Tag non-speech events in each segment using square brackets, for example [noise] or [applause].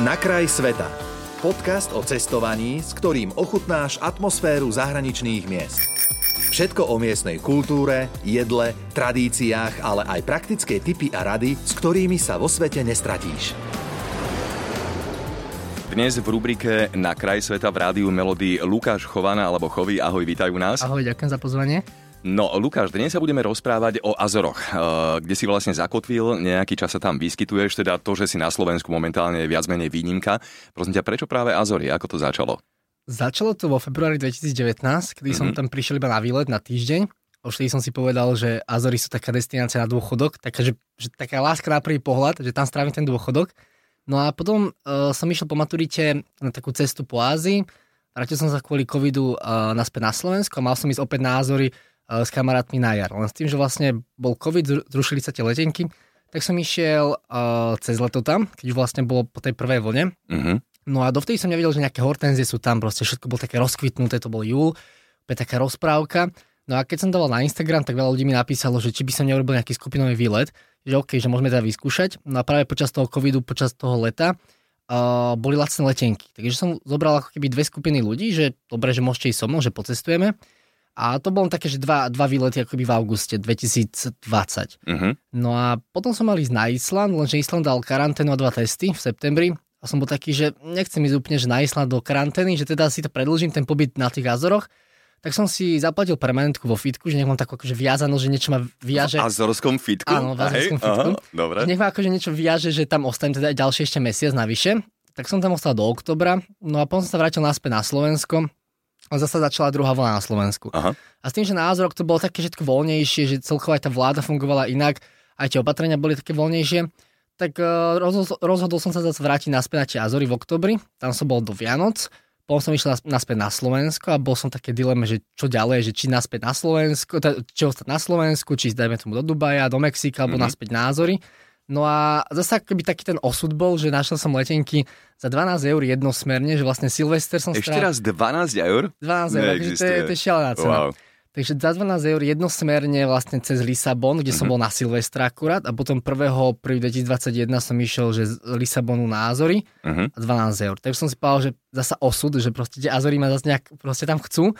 Na kraj sveta. Podcast o cestovaní, s ktorým ochutnáš atmosféru zahraničných miest. Všetko o miestnej kultúre, jedle, tradíciách, ale aj praktické tipy a rady, s ktorými sa vo svete nestratíš. Dnes v rubrike Na kraj sveta v rádiu Melody Lukáš Chovana alebo Chovy. Ahoj, vítajú nás. Ahoj, ďakujem za pozvanie. No, Lukáš, dnes sa budeme rozprávať o Azoroch, eh, kde si vlastne zakotvil, nejaký čas sa tam vyskytuješ, teda to, že si na Slovensku momentálne je viac menej výnimka. Prosím ťa, prečo práve Azory? Ako to začalo? Začalo to vo februári 2019, kedy mm-hmm. som tam prišiel iba na výlet na týždeň. Už som si povedal, že Azory sú taká destinácia na dôchodok, taká, že, že taká láska na prvý pohľad, že tam strávim ten dôchodok. No a potom uh, som išiel po maturite na takú cestu po Ázii. Vrátil som sa kvôli covidu uh, naspäť na Slovensko a mal som ísť opäť názory uh, s kamarátmi na jar. Len s tým, že vlastne bol covid, zrušili sa tie letenky, tak som išiel uh, cez leto tam, keď už vlastne bolo po tej prvej vlne. Uh-huh. No a dovtedy som nevedel, že nejaké hortenzie sú tam, proste všetko bolo také rozkvitnuté, to bol júl, opäť taká rozprávka. No a keď som dával na Instagram, tak veľa ľudí mi napísalo, že či by som neurobil nejaký skupinový výlet že OK, že môžeme teda vyskúšať. No a práve počas toho covidu, počas toho leta uh, boli lacné letenky. Takže som zobral ako keby dve skupiny ľudí, že dobre, že môžete ísť so mnou, že pocestujeme. A to bolo také, že dva, dva výlety akoby v auguste 2020. Uh-huh. No a potom som mal ísť na Island, lenže Island dal karanténu a dva testy v septembri. A som bol taký, že nechcem ísť úplne že na Island do karantény, že teda si to predlžím ten pobyt na tých Azoroch tak som si zaplatil permanentku vo fitku, že nech mám tak akože viazano, že niečo ma viaže. V azorskom fitku? Áno, v azorskom Hej, fitku. Aha, dobre. Že nech ma akože niečo viaže, že tam ostanem teda ďalší ešte mesiac navyše. Tak som tam ostal do oktobra, no a potom som sa vrátil naspäť na Slovensko a zase začala druhá vlna na Slovensku. Aha. A s tým, že na Azorok to bolo také všetko voľnejšie, že celkovo aj tá vláda fungovala inak, aj tie opatrenia boli také voľnejšie, tak uh, rozhodol, rozhodol som sa zase vrátiť naspäť na tie Azory v oktobri. Tam som bol do Vianoc potom som išiel naspäť na Slovensko a bol som také dileme, že čo ďalej, že či naspäť na Slovensko, či ostať na Slovensku, či dajme tomu do Dubaja, do Mexika, alebo mm-hmm. naspäť názory. No a zase akoby taký ten osud bol, že našiel som letenky za 12 eur jednosmerne, že vlastne Silvester som Ešte strávil... raz 12 eur? 12 eur, takže to je, to je šialená cena. Wow. Takže za 12 eur jednosmerne vlastne cez Lisabon, kde som uh-huh. bol na Silvestra akurát a potom 1. 2021 som išiel že z Lisabonu na Azory uh-huh. a 12 eur. Takže som si povedal, že zasa osud, že proste tie Azory ma zase nejak proste tam chcú.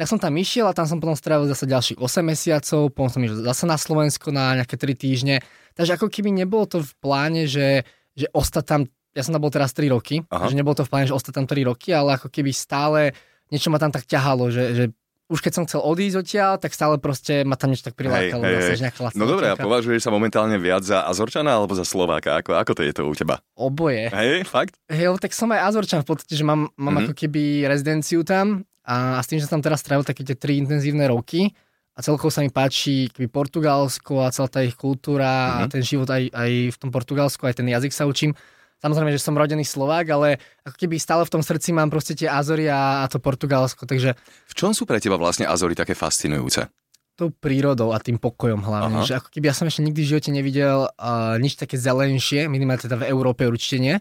Tak som tam išiel a tam som potom strávil zase ďalších 8 mesiacov, potom som išiel zase na Slovensko na nejaké 3 týždne. Takže ako keby nebolo to v pláne, že, že ostať tam, ja som tam bol teraz 3 roky, Aha. že nebolo to v pláne, že ostať tam 3 roky, ale ako keby stále niečo ma tam tak ťahalo, že, že už keď som chcel odísť odtiaľ, tak stále proste ma tam niečo tak prilákalo. Hej, hej, hej. No dobre, a považuješ sa momentálne viac za Azorčana alebo za Slováka? Ako, ako to je to u teba? Oboje. Hej, fakt? Hej, tak som aj Azorčan v podstate, že mám, mám mm-hmm. ako keby rezidenciu tam a, a s tým, že som teraz strávil také tie tri intenzívne roky a celkovo sa mi páči keby Portugalsko a celá tá ich kultúra mm-hmm. a mhm. ten život aj, aj v tom Portugalsku, aj ten jazyk sa učím, Samozrejme, že som rodený Slovák, ale ako keby stále v tom srdci mám proste tie Azory a, a to Portugalsko, takže... V čom sú pre teba vlastne Azory také fascinujúce? Tou prírodou a tým pokojom hlavne, Aha. že ako keby ja som ešte nikdy v živote nevidel uh, nič také zelenšie, minimálne teda v Európe určite nie.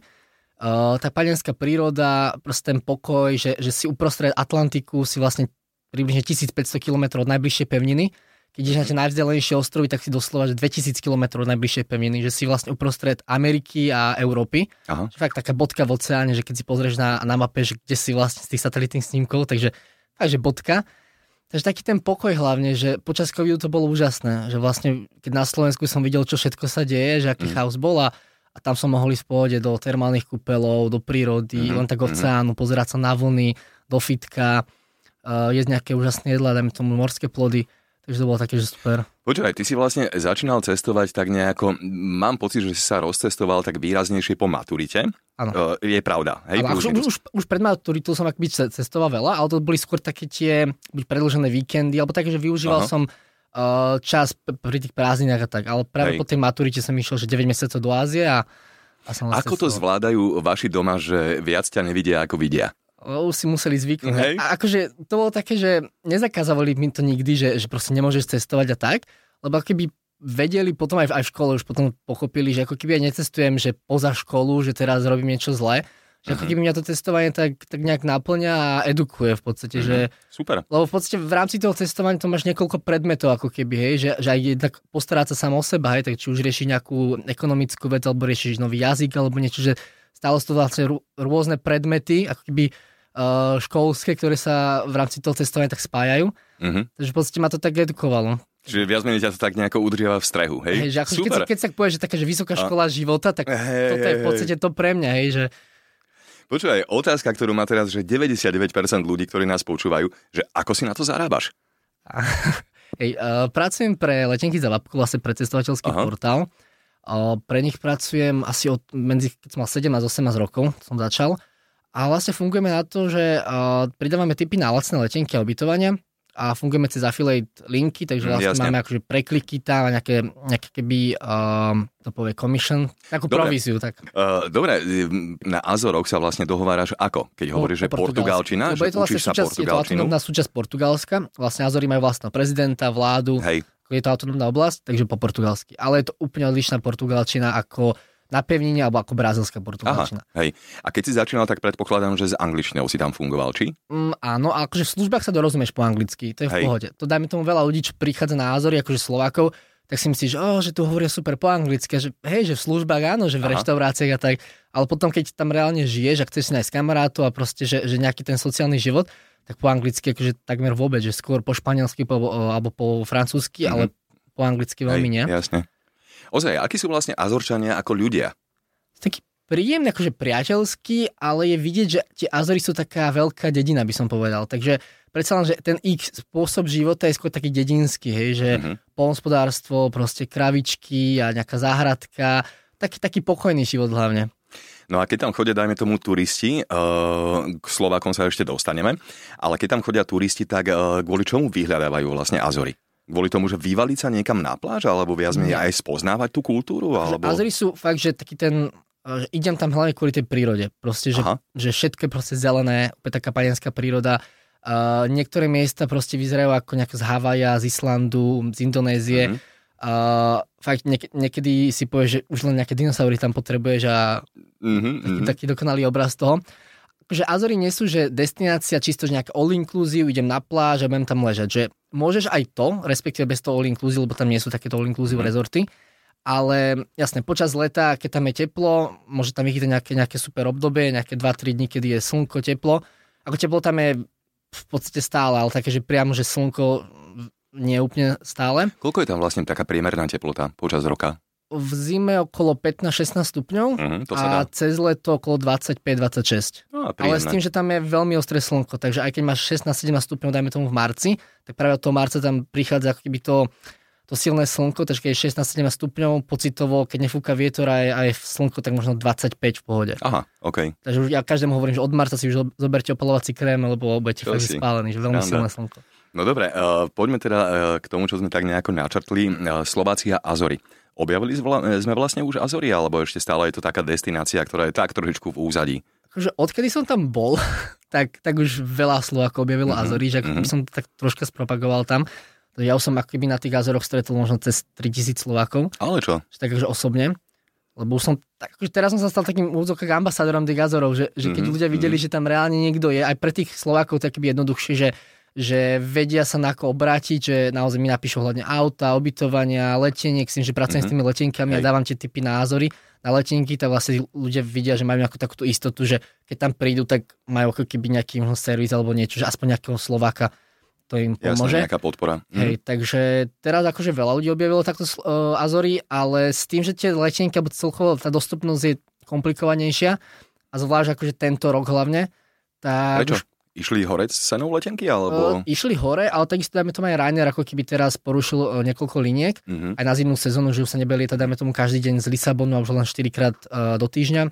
Uh, tá palianská príroda, proste ten pokoj, že, že si uprostred Atlantiku, si vlastne približne 1500 km od najbližšej pevniny, keď ideš na tie najvzdialenejšie ostrovy, tak si doslova že 2000 km od najbližšej pevniny, že si vlastne uprostred Ameriky a Európy. Aha. Že fakt taká bodka v oceáne, že keď si pozrieš na, na mape, že kde si vlastne z tých satelitných snímkov, takže fakt, že bodka. Takže taký ten pokoj hlavne, že počas covidu to bolo úžasné, že vlastne keď na Slovensku som videl, čo všetko sa deje, že aký mm. chaos bol a, a tam som mohol ísť v pohode do termálnych kúpelov, do prírody, mm. len tak mhm. oceánu, pozerať sa na vlny, do fitka, uh, jesť nejaké úžasné jedlá, dajme tomu morské plody. Takže to bolo také, že super. Počúvaj, ty si vlastne začínal cestovať tak nejako, mám pocit, že si sa rozcestoval tak výraznejšie po maturite. Áno. Uh, je pravda, hej? Ale už, už, už pred maturitou som byť cestoval veľa, ale to boli skôr také tie byť predlžené víkendy, alebo také, že využíval Aha. som čas pri tých prázdninách a tak. Ale práve hej. po tej maturite som išiel, že 9 mesiacov do Ázie a, a som Ako to zvládajú vaši doma, že viac ťa nevidia, ako vidia? už si museli zvyknúť. Hej. A akože to bolo také, že nezakázavali mi to nikdy, že, že proste nemôžeš cestovať a tak, lebo keby vedeli potom aj v, aj v škole, už potom pochopili, že ako keby ja necestujem, že poza školu, že teraz robím niečo zlé, že ako mhm. keby mňa to testovanie tak, tak nejak naplňa a edukuje v podstate, uh-huh. že... Super. Lebo v podstate v rámci toho testovania to máš niekoľko predmetov ako keby, hej, že, že aj jednak postaráť sa sám o seba, hej, tak či už riešiš nejakú ekonomickú vec, alebo riešiš nový jazyk, alebo niečo, že stále sú to vlastne rô- rôzne predmety, ako keby uh, školské, ktoré sa v rámci toho cestovania tak spájajú. Mhm. Takže v podstate ma to tak edukovalo. Čiže viac menej ťa to tak nejako udržiava v strehu, hej? Hej, že ako, keď, Super. sa, keď sa povie, že taká že vysoká A- škola života, tak Hej, toto je v podstate to pre mňa, hej, že Počúvaj, otázka, ktorú má teraz, že 99% ľudí, ktorí nás počúvajú, že ako si na to zarábaš? [laughs] hej, uh, pracujem pre letenky za babku, vlastne pre cestovateľský Aha. portál. Uh, pre nich pracujem asi od, medzi, keď som mal 17-18 rokov, som začal. A vlastne fungujeme na to, že uh, pridávame tipy na lacné letenky a ubytovania a fungujeme cez affiliate linky, takže Mm, vlastne jasne. máme akože prekliky tam a nejaké, nejaké keby, um, to povie commission, takú Dobre. províziu. Tak. Uh, dobre, na Azoroch sa vlastne dohováraš ako? Keď hovoríš, že Po- po portugalčina, že je to vlastne učíš sa súčasť, je to portugalčinu? súčasť Portugalska. Vlastne Azory majú vlastného prezidenta, vládu, Hej, je to autonómna oblasť, takže po portugalsky. Ale je to úplne odlišná portugalčina ako na pevnine alebo ako brazilská aha, portugalčina. hej. A keď si začínal, tak predpokladám, že s angličtinou si tam fungoval, či? Mm, áno, a akože v službách sa dorozumieš po anglicky, to je v Hej. pohode. To dajme tomu veľa ľudí, čo prichádza na Azory, akože Slovákov, tak si myslíš, oh, že tu hovoria super po anglicky, že hej, že v službách áno, že v Aha. reštauráciách a tak, ale potom keď tam reálne žiješ a chceš si nájsť kamarátov a proste, že, že nejaký ten sociálny život, tak po anglicky akože takmer vôbec, že skôr po španielsky po, alebo po francúzsky, Mhm. ale po anglicky veľmi hej, nie. Jasne. Ozaj, akí sú vlastne Azorčania ako ľudia? taký príjemný, akože priateľský, ale je vidieť, že tie Azory sú taká veľká dedina, by som povedal. Takže predsa len, že ten ich spôsob života je skôr taký dedinský, hej, že Mhm. polnospodárstvo, proste kravičky a nejaká záhradka, taký, taký pokojný život hlavne. No a keď tam chodia, dajme tomu, turisti, uh, k Slovákom sa ešte dostaneme, ale keď tam chodia turisti, tak uh, kvôli čomu vyhľadávajú vlastne Azory? Kvôli tomu, že vyvaliť sa niekam na pláž, alebo viac menej aj spoznávať tú kultúru? Alebo... Azory sú fakt, že taký ten že idem tam hlavne kvôli tej prírode. Proste, že, Aha. že všetko je proste zelené, úplne taká panienská príroda. Uh, niektoré miesta proste vyzerajú ako nejak z Havaja, z Islandu, z Indonézie. Mhm. Uh, fakt niek- niekedy si povieš, že už len nejaké dinosaury tam potrebuješ a Mhm, taký, mhm. taký dokonalý obraz toho. Že Azory nie sú, že destinácia čisto že nejaká all inclusive, idem na pláž a budem tam ležať. Že môžeš aj to, respektíve bez toho all inclusive, lebo tam nie sú takéto all inclusive Mhm. rezorty. Ale jasne, počas leta, keď tam je teplo, môže tam vychytať nejaké, nejaké super obdobie, nejaké 2-3 dní, kedy je slnko, teplo. Ako teplo tam je v podstate stále, ale také, že priamo, že slnko nie úplne stále. Koľko je tam vlastne taká priemerná teplota počas roka? V zime okolo 15-16 stupňov to sa dá. a cez leto okolo 25-26. No, a Ale s tým, že tam je veľmi ostré slnko, takže aj keď máš 16-17 stupňov, dajme tomu v marci, tak práve od toho marca tam prichádza ako keby to, to silné slnko, takže keď je 16-17 stupňov, pocitovo, keď nefúka vietor a je, a je slnko, tak možno 25 v pohode. Aha, OK. Takže ja každému hovorím, že od marca si už zo- zoberte opalovací krém, lebo budete fakt si. spálený, že veľmi Sranda. silné slnko. No dobre, uh, poďme teda uh, k tomu, čo sme tak nejako načrtli. Uh, Slováci a Azory. Objavili zvla- sme vlastne už Azory, alebo ešte stále je to taká destinácia, ktorá je tak trošičku v úzadí? Akože odkedy som tam bol, [laughs] tak, tak už veľa Slovákov objavilo Mhm, Azory, že mhm. keby som to tak troška spropagoval tam. Ja už som ako keby na tých Azoroch stretol možno cez 3000 Slovákov. Ale čo? že tak akože osobne. Lebo už som, tak akože teraz som sa stal takým úvodzokách ambasádorom tých Azorov, že, že keď Mhm, ľudia videli, mhm. že tam reálne niekto je, aj pre tých Slovákov tak by jednoduchšie, že, že vedia sa na ako obrátiť, že naozaj mi napíšu hľadne auta, ubytovania, leteniek, s tým, že pracujem Mhm. s tými letenkami Hej. a dávam tie typy na Azory na letenky, tak vlastne ľudia vidia, že majú nejakú takúto istotu, že keď tam prídu, tak majú ako keby nejaký servis alebo niečo, že aspoň nejakého Slováka to im pomôže. Jasne, nejaká podpora. Mhm. Hej, takže teraz akože veľa ľudí objavilo takto uh, Azory, ale s tým, že tie letenky, alebo celkovo tá dostupnosť je komplikovanejšia a zvlášť akože tento rok hlavne, tak Prečo? už Išli hore s cenou letenky, uh, alebo... išli hore, ale takisto dajme tomu aj Ryanair, ako keby teraz porušil uh, niekoľko liniek, Mhm. aj na zimnú sezónu, že už sa nebeli lietať, dajme tomu každý deň z Lisabonu a už len 4 krát uh, do týždňa,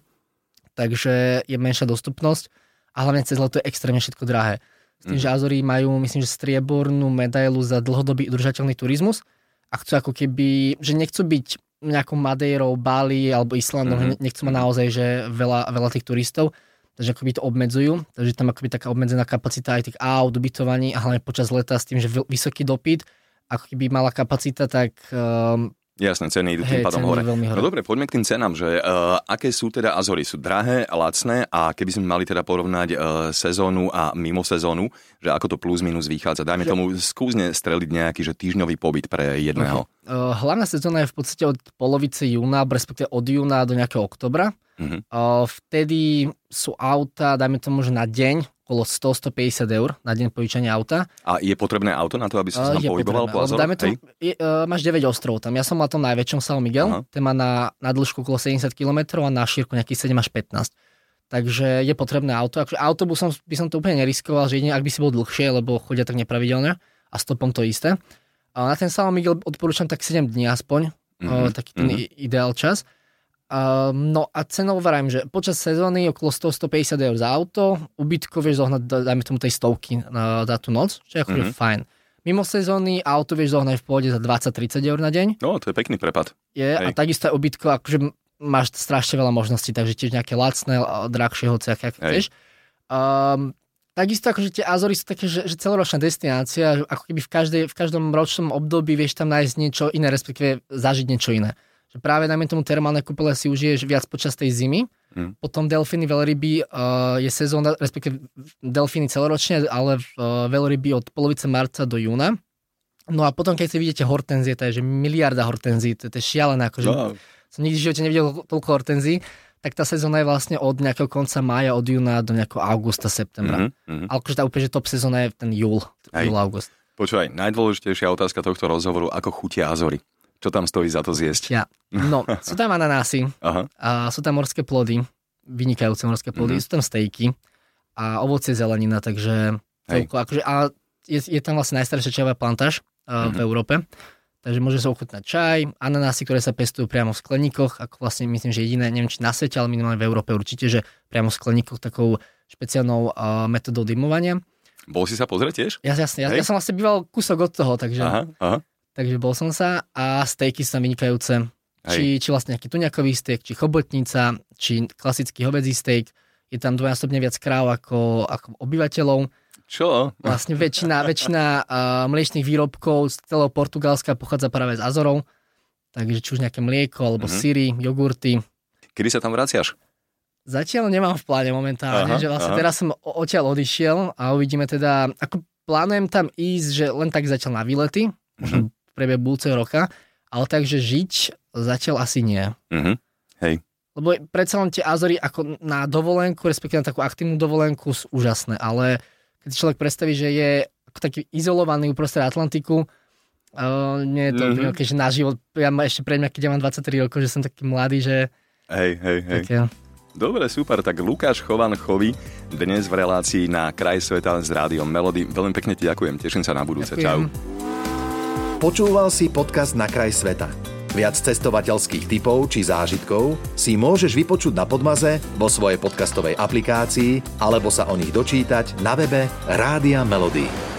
takže je menšia dostupnosť a hlavne cez leto je extrémne všetko drahé. S tým, Mhm. že Azory majú, myslím, že striebornú medailu za dlhodobý udržateľný turizmus a chcú ako keby, že nechcú byť nejakou Madeirou, Bali alebo Islandom, mm-hmm. nechcú mať naozaj, že veľa, veľa tých turistov, takže akoby to obmedzujú, takže tam akoby taká obmedzená kapacita aj tých aut, ubytovaní a hlavne počas leta s tým, že vysoký dopyt, ako keby mala kapacita, tak um, Jasné, ceny idú tým Hej, pádom hore. hore. No dobre, poďme k tým cenám, že uh, aké sú teda Azory? Sú drahé, lacné a keby sme mali teda porovnať uh, sezónu a mimo sezónu, že ako to plus minus vychádza. Dajme tomu skúsne streliť nejaký že týždňový pobyt pre jedného. Uh, hlavná sezóna je v podstate od polovice júna, respektíve od júna do nejakého oktobra. Mhm. Uh, vtedy sú auta, dajme tomu, že na deň okolo 100-150 eur na deň požičania auta. A je potrebné auto na to, aby si sa tam je pohyboval po Azoroch? dajme Hej? je, uh, máš 9 ostrovov tam. Ja som na tom najväčšom São Miguel, Aha. ten má na, na dĺžku okolo 70 km a na šírku nejakých 7 až 15. Takže je potrebné auto. Akože autobusom by som to úplne neriskoval, že jedine ak by si bol dlhšie, lebo chodia tak nepravidelne a stopom to isté. A na ten São Miguel odporúčam tak 7 dní aspoň, Mhm, uh, taký ten mhm. i- ideál čas. Um, no a cenou varím, že počas sezóny okolo 100-150 eur za auto, ubytko vieš zohnať, da- dajme tomu tej stovky na, za tú noc, čo je Mhm. fajn. Mimo sezóny auto vieš zohnať v pohode za 20-30 eur na deň. No, to je pekný prepad. Je, a Hej. takisto aj ubytko, akože máš strašne veľa možností, takže tiež nejaké lacné, a drahšie, hoci ak, ak Hej. chceš. Um, takisto akože tie Azory sú také, že, že celoročná destinácia, ako keby v, každej, v každom ročnom období vieš tam nájsť niečo iné, respektíve zažiť niečo iné. Že práve najmä tomu termálne kúpele si užiješ viac počas tej zimy, Hm. potom delfíny, veľryby uh, je sezóna, respektíve delfíny celoročne, ale uh, veľryby od polovice marca do júna. No a potom, keď si vidíte hortenzie, to je že miliarda hortenzií, to, to je šialené, akože No, som nikdy v živote nevidel toľko hortenzií, tak tá sezóna je vlastne od nejakého konca mája, od júna do nejakého augusta, septembra. mhm, mhm. Ale akože tá úplne, že top sezóna je ten júl, Hej. júl, august. Počúvaj, najdôležitejšia otázka tohto rozhovoru, ako chutia Azory. Čo tam stojí za to zjesť? Ja. No, [laughs] sú tam ananásy, Aha, a sú tam morské plody, vynikajúce morské plody, Mhm. sú tam stejky a ovocie zelenina, takže celko, akože, a je, je tam vlastne najstaršia čajová plantáž uh, v Mhm. Európe. Takže môže sa ochutnať čaj, ananásy, ktoré sa pestujú priamo v skleníkoch, ako vlastne myslím, že jediné, neviem či na svete, ale minimálne v Európe určite, že priamo v skleníkoch takou špeciálnou uh, metodou dymovania. bol si sa pozrieť tiež? Ja, jasne, ja, ja som vlastne býval kúsok od toho, takže, Aha, aha. Takže bol som sa a stejky sú tam vynikajúce. Hej. Či, či vlastne nejaký tuňakový steak, či chobotnica, či klasický hobedzí steak. Je tam dvojnásobne viac kráv ako, ako obyvateľov. Čo? Vlastne väčšina, [laughs] väčšina uh, mliečných výrobkov z celého Portugalska pochádza práve z Azorov. Takže či už nejaké mlieko, alebo Mhm. syry, jogurty. Kedy sa tam vraciaš? Zatiaľ nemám v pláne momentálne, Aha, že vlastne aha. teraz som odtiaľ odišiel a uvidíme teda, ako plánujem tam ísť, že len tak zatiaľ na výlety, v priebehu budúceho roka, ale takže žiť zatiaľ asi nie. Mhm. Lebo predsa len tie Azory ako na dovolenku, respektíve na takú aktívnu dovolenku sú úžasné, ale keď človek predstaví, že je ako taký izolovaný uprostred Atlantiku, uh, nie je to Mhm. mm-hmm. okay, že na život, ja ma ešte pre mňa, keď ja mám 23 rokov, že som taký mladý, že Hej, hej, hej. také, Dobre, super. Tak Lukáš Chovan Chovy dnes v relácii na Kraj sveta s rádiom Melody. Veľmi pekne ti ďakujem. Teším sa na budúce. Ďakujem. Čau. Počúval si podcast Na kraj sveta. Viac cestovateľských typov či zážitkov si môžeš vypočuť na Podmaze vo svojej podcastovej aplikácii alebo sa o nich dočítať na webe Rádia Melody.